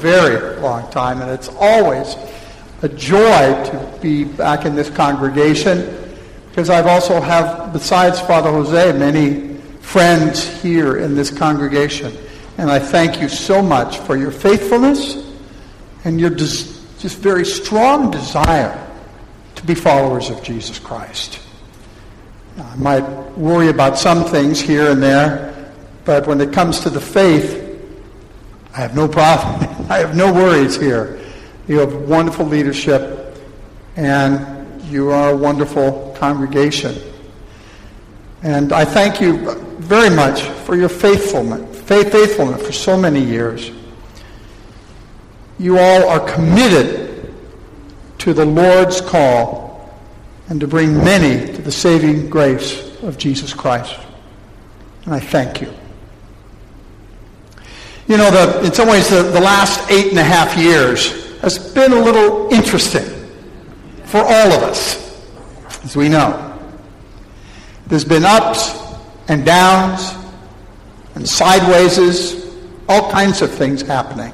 very long time, and it's always a joy to be back in this congregation because I've also have, besides Father Jose, many friends here in this congregation. And I thank you so much for your faithfulness and your des- just very strong desire to be followers of Jesus Christ. I might worry about some things here and there, but when it comes to the faith, I have no problem. I have no worries here. You have wonderful leadership, and you are a wonderful congregation. And I thank you very much for your faithfulness, faithfulness for so many years. You all are committed to the Lord's call and to bring many to the saving grace of Jesus Christ. And I thank you. You know, the, in some ways, the, the last eight and a half years has been a little interesting for all of us, as we know. There's been ups and downs and sidewayses, all kinds of things happening.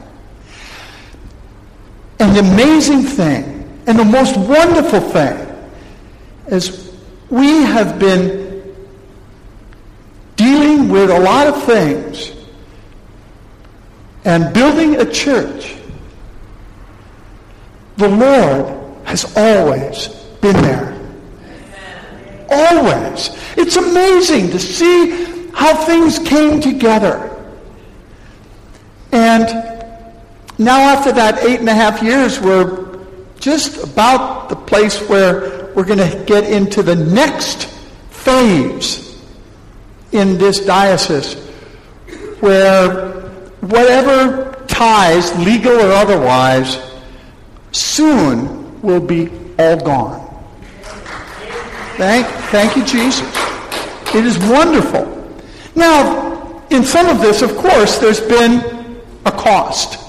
And the amazing thing and the most wonderful thing is we have been dealing with a lot of things and building a church the Lord has always been there. Always. It's amazing to see how things came together. And now after that eight and a half years, we're just about the place where we're going to get into the next phase in this diocese where whatever ties, legal or otherwise, soon will be all gone. Thank, thank you, Jesus. It is wonderful. Now, in some of this, of course, there's been a cost.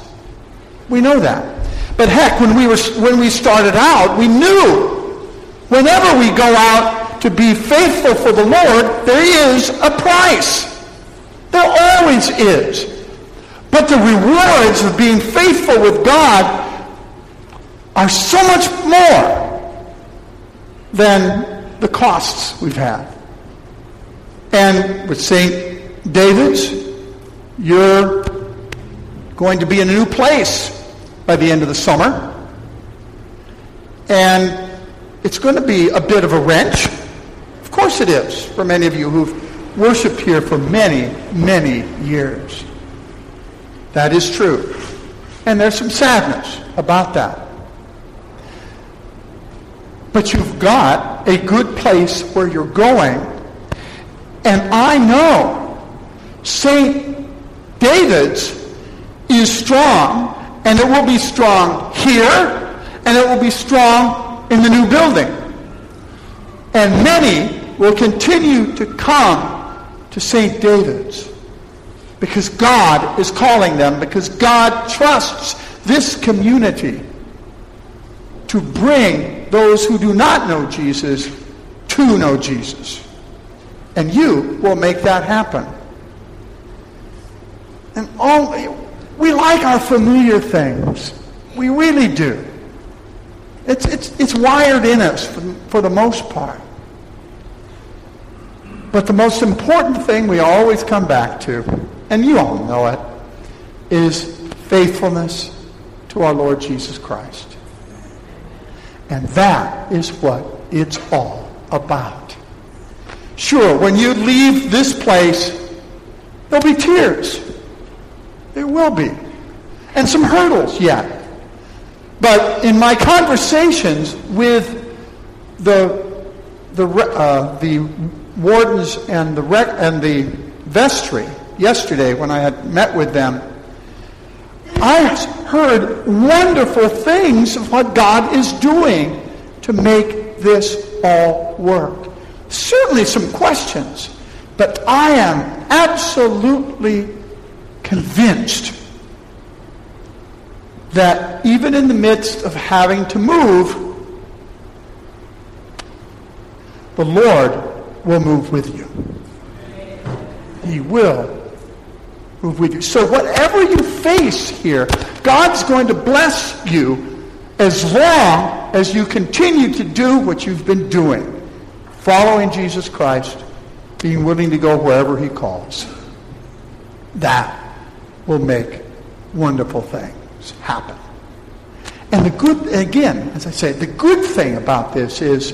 We know that. But heck, when we, were, when we started out, we knew whenever we go out to be faithful for the Lord, there is a price. There always is. But the rewards of being faithful with God are so much more than the costs we've had. And with St. David's, you're going to be in a new place by the end of the summer. And it's going to be a bit of a wrench. Of course it is, for many of you who've worshiped here for many, many years. That is true. And there's some sadness about that. But you've got a good place where you're going. And I know St. David's is strong, and it will be strong here, and it will be strong in the new building. And many will continue to come to St. David's because God is calling them, because God trusts this community to bring those who do not know Jesus to know Jesus. And you will make that happen. And all, we like our familiar things. We really do. It's, it's, it's wired in us for, for the most part. But the most important thing we always come back to, and you all know it, is faithfulness to our Lord Jesus Christ. And that is what it's all about. Sure, when you leave this place, there'll be tears. There will be. And some hurdles yet. But in my conversations with the, the, uh, the wardens and the, rec- and the vestry yesterday when I had met with them, I heard wonderful things of what God is doing to make this all work. Certainly some questions, but I am absolutely convinced that even in the midst of having to move, the Lord will move with you. He will you. So whatever you face here, God's going to bless you as long as you continue to do what you've been doing, following Jesus Christ, being willing to go wherever he calls. That will make wonderful things happen. And the good, again, as I say, the good thing about this is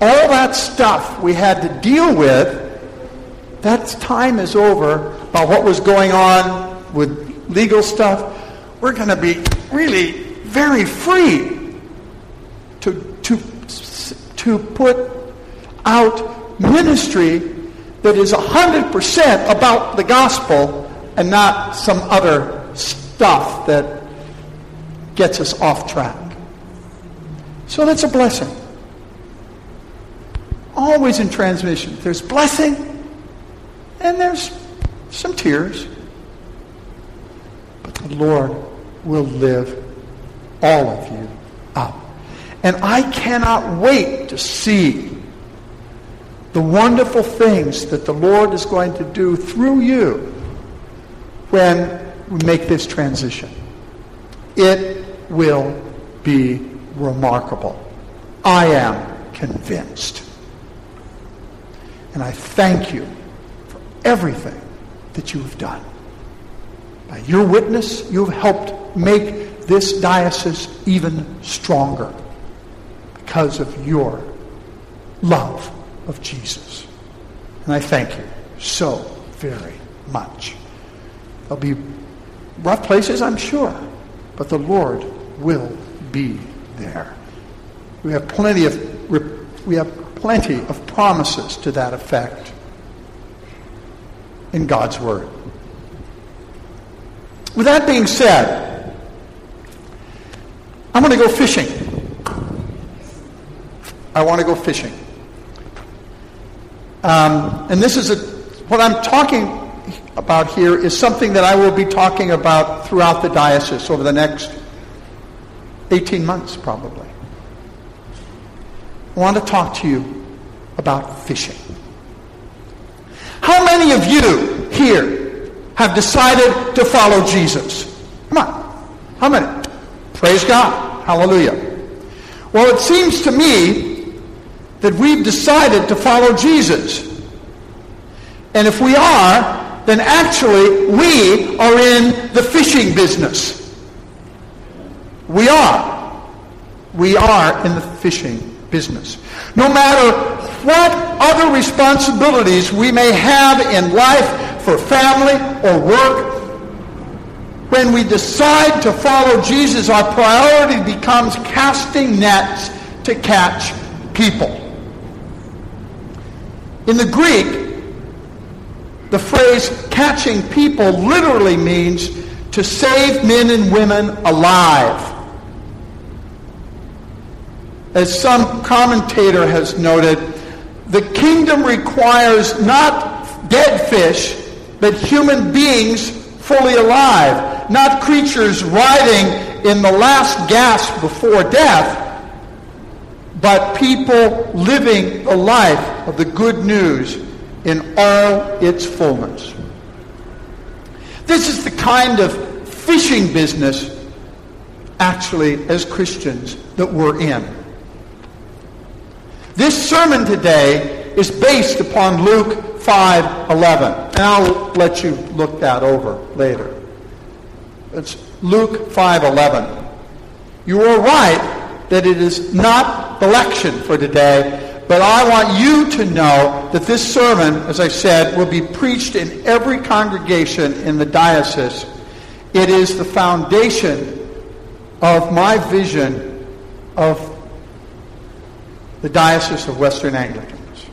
all that stuff we had to deal with, that time is over about what was going on with legal stuff. We're going to be really very free to, to, to put out ministry that is 100% about the gospel and not some other stuff that gets us off track. So that's a blessing. Always in transmission. There's blessing and there's some tears. But the Lord will live all of you up. And I cannot wait to see the wonderful things that the Lord is going to do through you when we make this transition. It will be remarkable. I am convinced. And I thank you for everything that you have done. By your witness, you have helped make this diocese even stronger because of your love of Jesus. And I thank you so very much. There'll be rough places, I'm sure, but the Lord will be there. We have plenty of we have plenty of promises to that effect in God's word. With that being said, I'm going to go fishing. I want to go fishing. Um, and this is a, what I'm talking about here is something that I will be talking about throughout the diocese over the next 18 months, probably. I want to talk to you about fishing. How many of you here have decided to follow Jesus? Come on. How many? Praise God. Hallelujah. Well, it seems to me that we've decided to follow Jesus. And if we are, then actually we are in the fishing business. We are. We are in the fishing business. No matter what other responsibilities we may have in life for family or work, when we decide to follow Jesus, our priority becomes casting nets to catch people. In the Greek, the phrase catching people literally means to save men and women alive. As some commentator has noted, the kingdom requires not dead fish, but human beings fully alive, not creatures writhing in the last gasp before death, but people living the life of the good news in all its fullness. This is the kind of fishing business, actually, as Christians, that we're in. This sermon today is based upon Luke 5:11, and I'll let you look that over later. It's Luke 5:11. You are right that it is not the lection for today, but I want you to know that this sermon, as I said, will be preached in every congregation in the diocese. It is the foundation of my vision of the Diocese of Western Anglicans.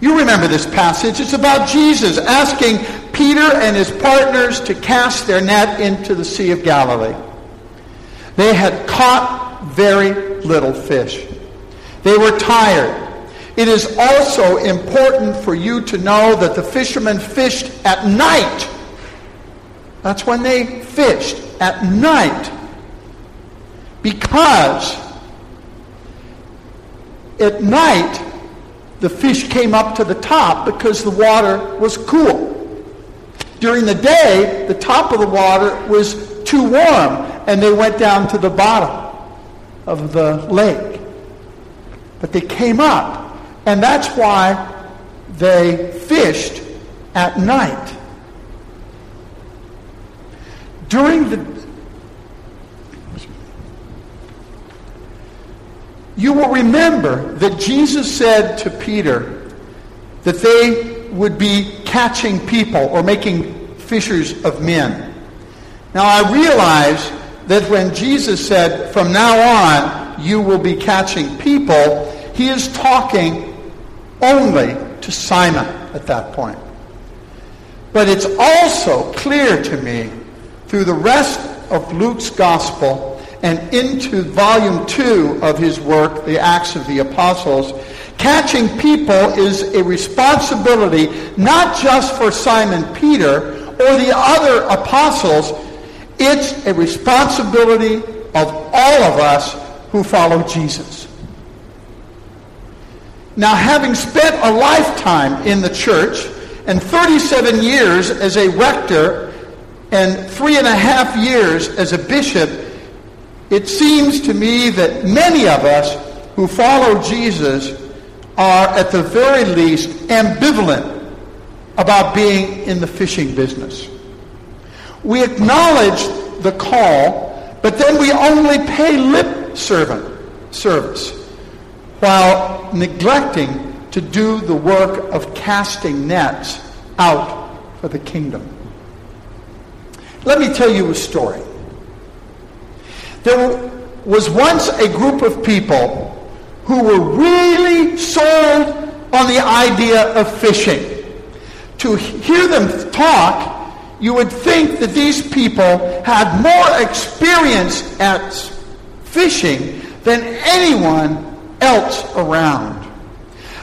You remember this passage. It's about Jesus asking Peter and his partners to cast their net into the Sea of Galilee. They had caught very little fish. They were tired. It is also important for you to know that the fishermen fished at night. That's when they fished, at night. Because at night, the fish came up to the top because the water was cool. During the day, the top of the water was too warm, and they went down to the bottom of the lake. But they came up, and that's why they fished at night. During the You will remember that Jesus said to Peter that they would be catching people or making fishers of men. Now I realize that when Jesus said, from now on, you will be catching people, he is talking only to Simon at that point. But it's also clear to me through the rest of Luke's gospel and into volume two of his work, The Acts of the Apostles, catching people is a responsibility not just for Simon Peter or the other apostles, it's a responsibility of all of us who follow Jesus. Now, having spent a lifetime in the church and 37 years as a rector and three and a half years as a bishop, it seems to me that many of us who follow Jesus are, at the very least, ambivalent about being in the fishing business. We acknowledge the call, but then we only pay lip servant, service while neglecting to do the work of casting nets out for the kingdom. Let me tell you a story. There was once a group of people who were really sold on the idea of fishing. To hear them talk, you would think that these people had more experience at fishing than anyone else around.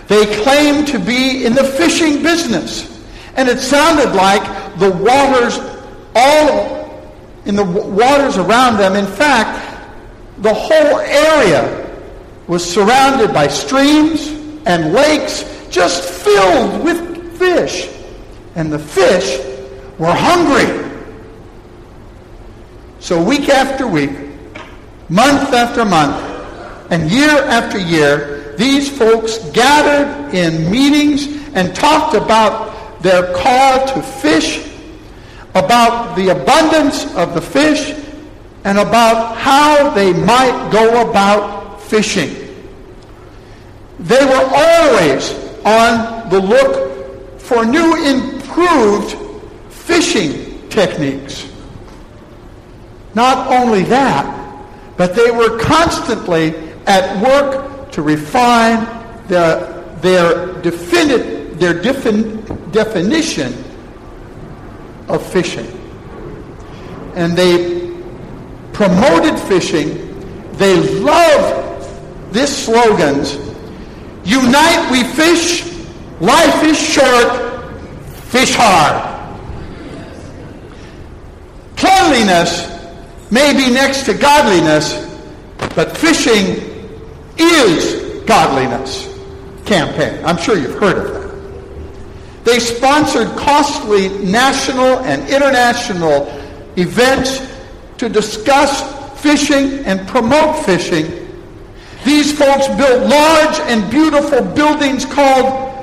They claimed to be in the fishing business, and it sounded like the waters all in the waters around them. In fact, the whole area was surrounded by streams and lakes just filled with fish. And the fish were hungry. So week after week, month after month, and year after year, these folks gathered in meetings and talked about their call to fish about the abundance of the fish and about how they might go about fishing. They were always on the look for new improved fishing techniques. Not only that, but they were constantly at work to refine the, their, defini- their defin- definition of fishing. And they promoted fishing. They loved this slogans. Unite we fish, life is short, fish hard. Cleanliness may be next to godliness, but fishing is godliness campaign. I'm sure you've heard of that. They sponsored costly national and international events to discuss fishing and promote fishing. These folks built large and beautiful buildings called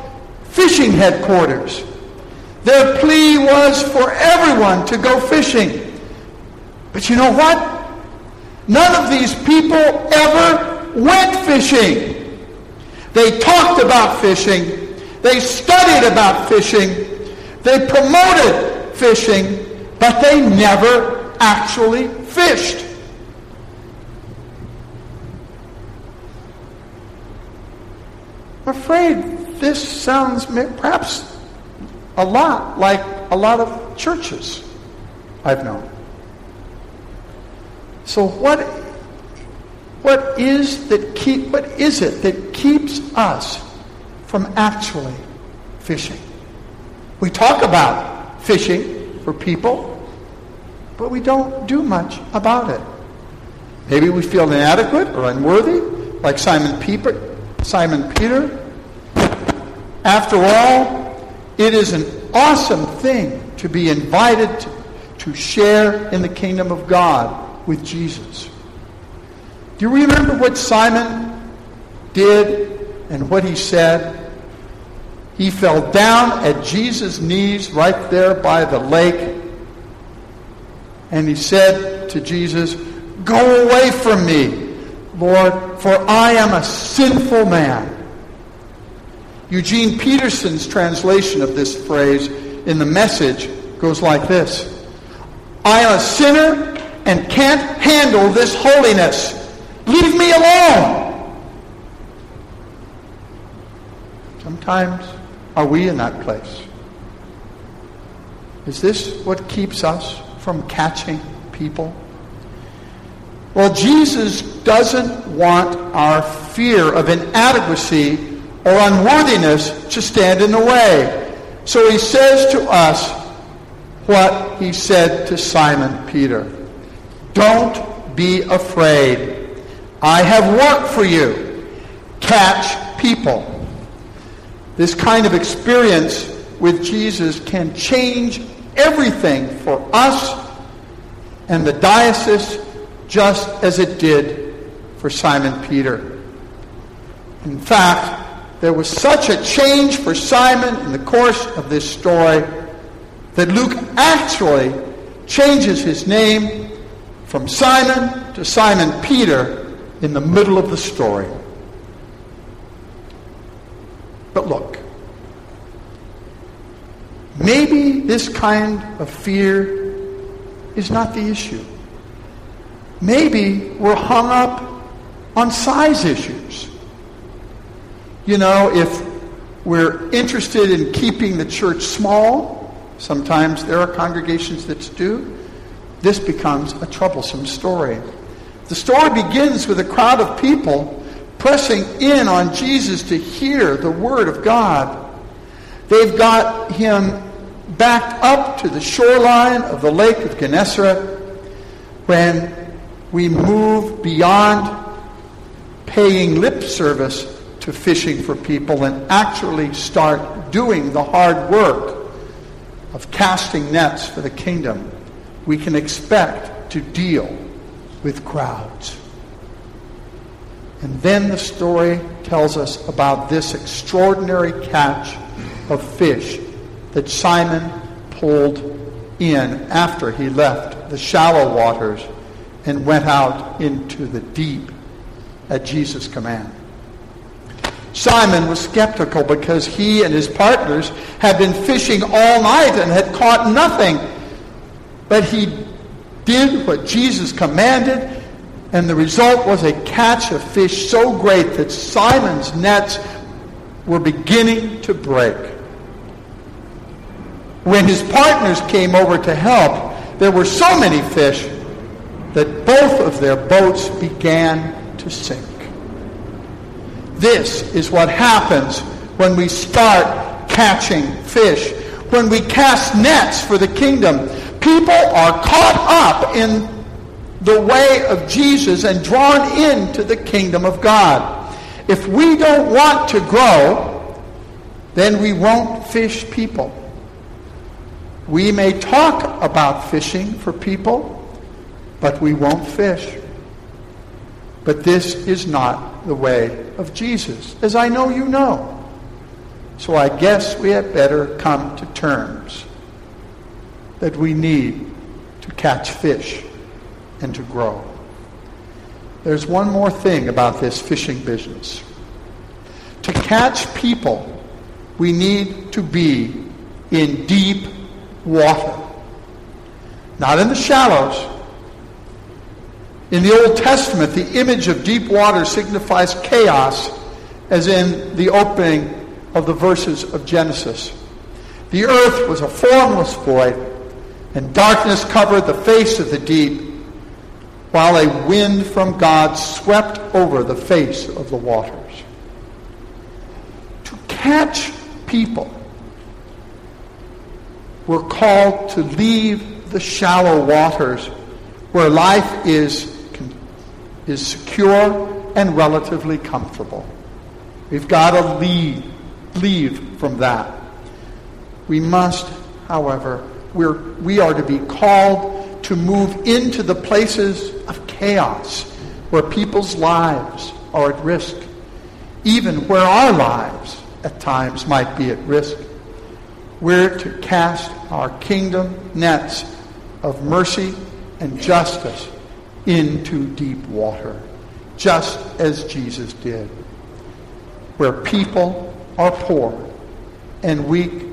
fishing headquarters. Their plea was for everyone to go fishing. But you know what? None of these people ever went fishing. They talked about fishing, they studied about fishing. They promoted fishing, but they never actually fished. I'm afraid this sounds perhaps a lot like a lot of churches I've known. So what what is that keep what is it that keeps us from actually fishing. We talk about fishing for people, but we don't do much about it. Maybe we feel inadequate or unworthy, like Simon Peter. Simon Peter. After all, it is an awesome thing to be invited to, to share in the kingdom of God with Jesus. Do you remember what Simon did and what he said? He fell down at Jesus' knees right there by the lake. And he said to Jesus, Go away from me, Lord, for I am a sinful man. Eugene Peterson's translation of this phrase in the message goes like this I am a sinner and can't handle this holiness. Leave me alone. Sometimes are we in that place? Is this what keeps us from catching people? Well, Jesus doesn't want our fear of inadequacy or unworthiness to stand in the way. So he says to us what he said to Simon Peter Don't be afraid. I have work for you. Catch people. This kind of experience with Jesus can change everything for us and the diocese just as it did for Simon Peter. In fact, there was such a change for Simon in the course of this story that Luke actually changes his name from Simon to Simon Peter in the middle of the story. But look, maybe this kind of fear is not the issue. Maybe we're hung up on size issues. You know, if we're interested in keeping the church small, sometimes there are congregations that do, this becomes a troublesome story. The story begins with a crowd of people pressing in on Jesus to hear the Word of God. They've got him backed up to the shoreline of the Lake of Gennesaret when we move beyond paying lip service to fishing for people and actually start doing the hard work of casting nets for the kingdom, we can expect to deal with crowds. And then the story tells us about this extraordinary catch of fish that Simon pulled in after he left the shallow waters and went out into the deep at Jesus' command. Simon was skeptical because he and his partners had been fishing all night and had caught nothing. But he did what Jesus commanded and the result was a catch of fish so great that Simon's nets were beginning to break. When his partners came over to help, there were so many fish that both of their boats began to sink. This is what happens when we start catching fish. When we cast nets for the kingdom, people are caught up in the way of Jesus and drawn into the kingdom of God. If we don't want to grow, then we won't fish people. We may talk about fishing for people, but we won't fish. But this is not the way of Jesus, as I know you know. So I guess we had better come to terms that we need to catch fish and to grow. There's one more thing about this fishing business. To catch people, we need to be in deep water, not in the shallows. In the Old Testament, the image of deep water signifies chaos, as in the opening of the verses of Genesis. The earth was a formless void, and darkness covered the face of the deep while a wind from God swept over the face of the waters. To catch people, we're called to leave the shallow waters where life is, is secure and relatively comfortable. We've got to leave, leave from that. We must, however, we're, we are to be called to move into the places of chaos where people's lives are at risk, even where our lives at times might be at risk. We're to cast our kingdom nets of mercy and justice into deep water, just as Jesus did, where people are poor and weak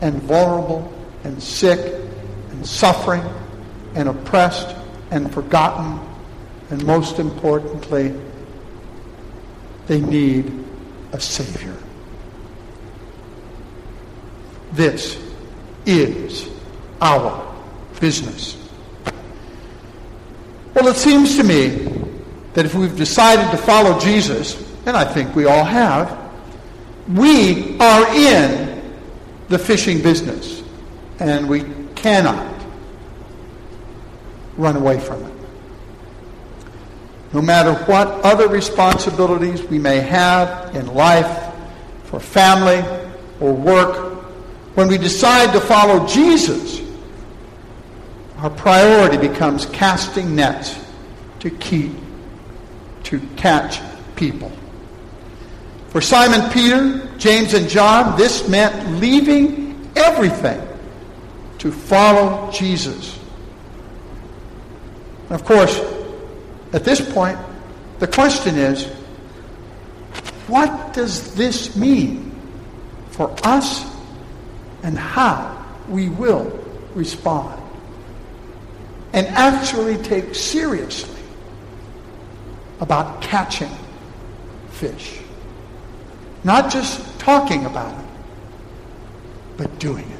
and vulnerable and sick and suffering and oppressed and forgotten, and most importantly, they need a Savior. This is our business. Well, it seems to me that if we've decided to follow Jesus, and I think we all have, we are in the fishing business, and we cannot run away from it. No matter what other responsibilities we may have in life, for family or work, when we decide to follow Jesus, our priority becomes casting nets to keep, to catch people. For Simon Peter, James, and John, this meant leaving everything to follow Jesus. And of course, at this point, the question is, what does this mean for us and how we will respond? And actually take seriously about catching fish. Not just talking about it, but doing it.